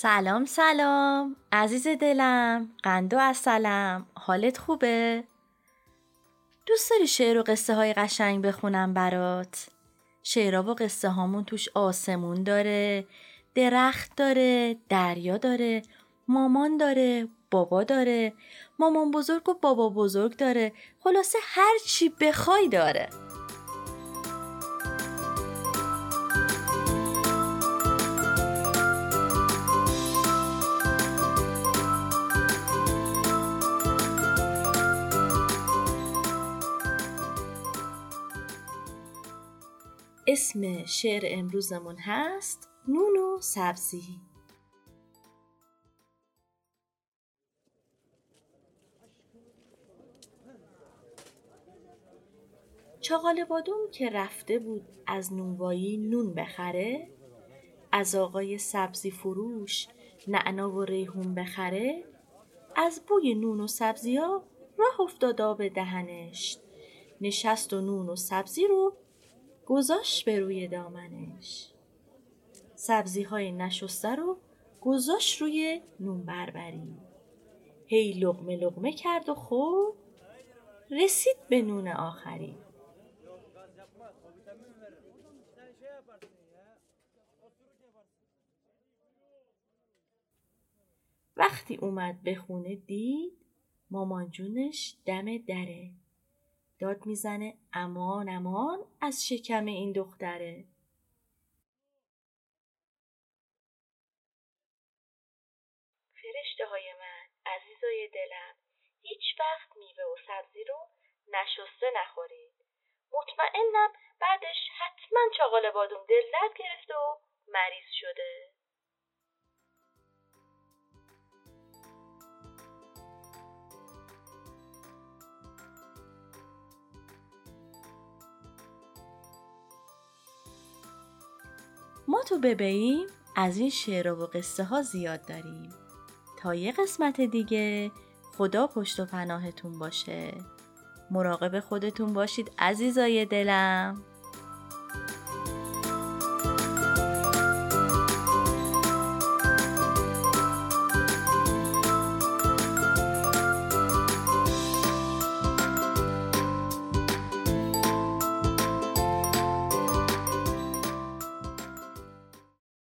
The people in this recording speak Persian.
سلام سلام عزیز دلم قند و اصلم حالت خوبه؟ دوست داری شعر و قصه های قشنگ بخونم برات؟ شعرها و قصه هامون توش آسمون داره درخت داره دریا داره مامان داره بابا داره مامان بزرگ و بابا بزرگ داره خلاصه هر چی بخوای داره اسم شعر امروزمون هست نون و سبزی. چاقال بادوم که رفته بود از نونوایی نون بخره از آقای سبزی فروش نعنا و ریحون بخره از بوی نون و سبزی ها راه افتادا به دهنش. نشست و نون و سبزی رو گذاشت به روی دامنش. سبزی های نشسته رو گذاشت روی نون بربری. هی لغمه لغمه کرد و خورد رسید به نون آخری. وقتی اومد به خونه دید مامان جونش دم دره. داد می‌زنه امان امان از شکم این دختره. فرشته های من عزیزای دلم هیچ وقت میوه و سبزی رو نشسته نخورید. مطمئنم بعدش حتما چاقال بادوم دل درد گرفته و مریض شده. ما تو ببینیم از این شعر و قصه ها زیاد داریم. تا یه قسمت دیگه خدا پشت و پناهتون باشه. مراقب خودتون باشید عزیزای دلم.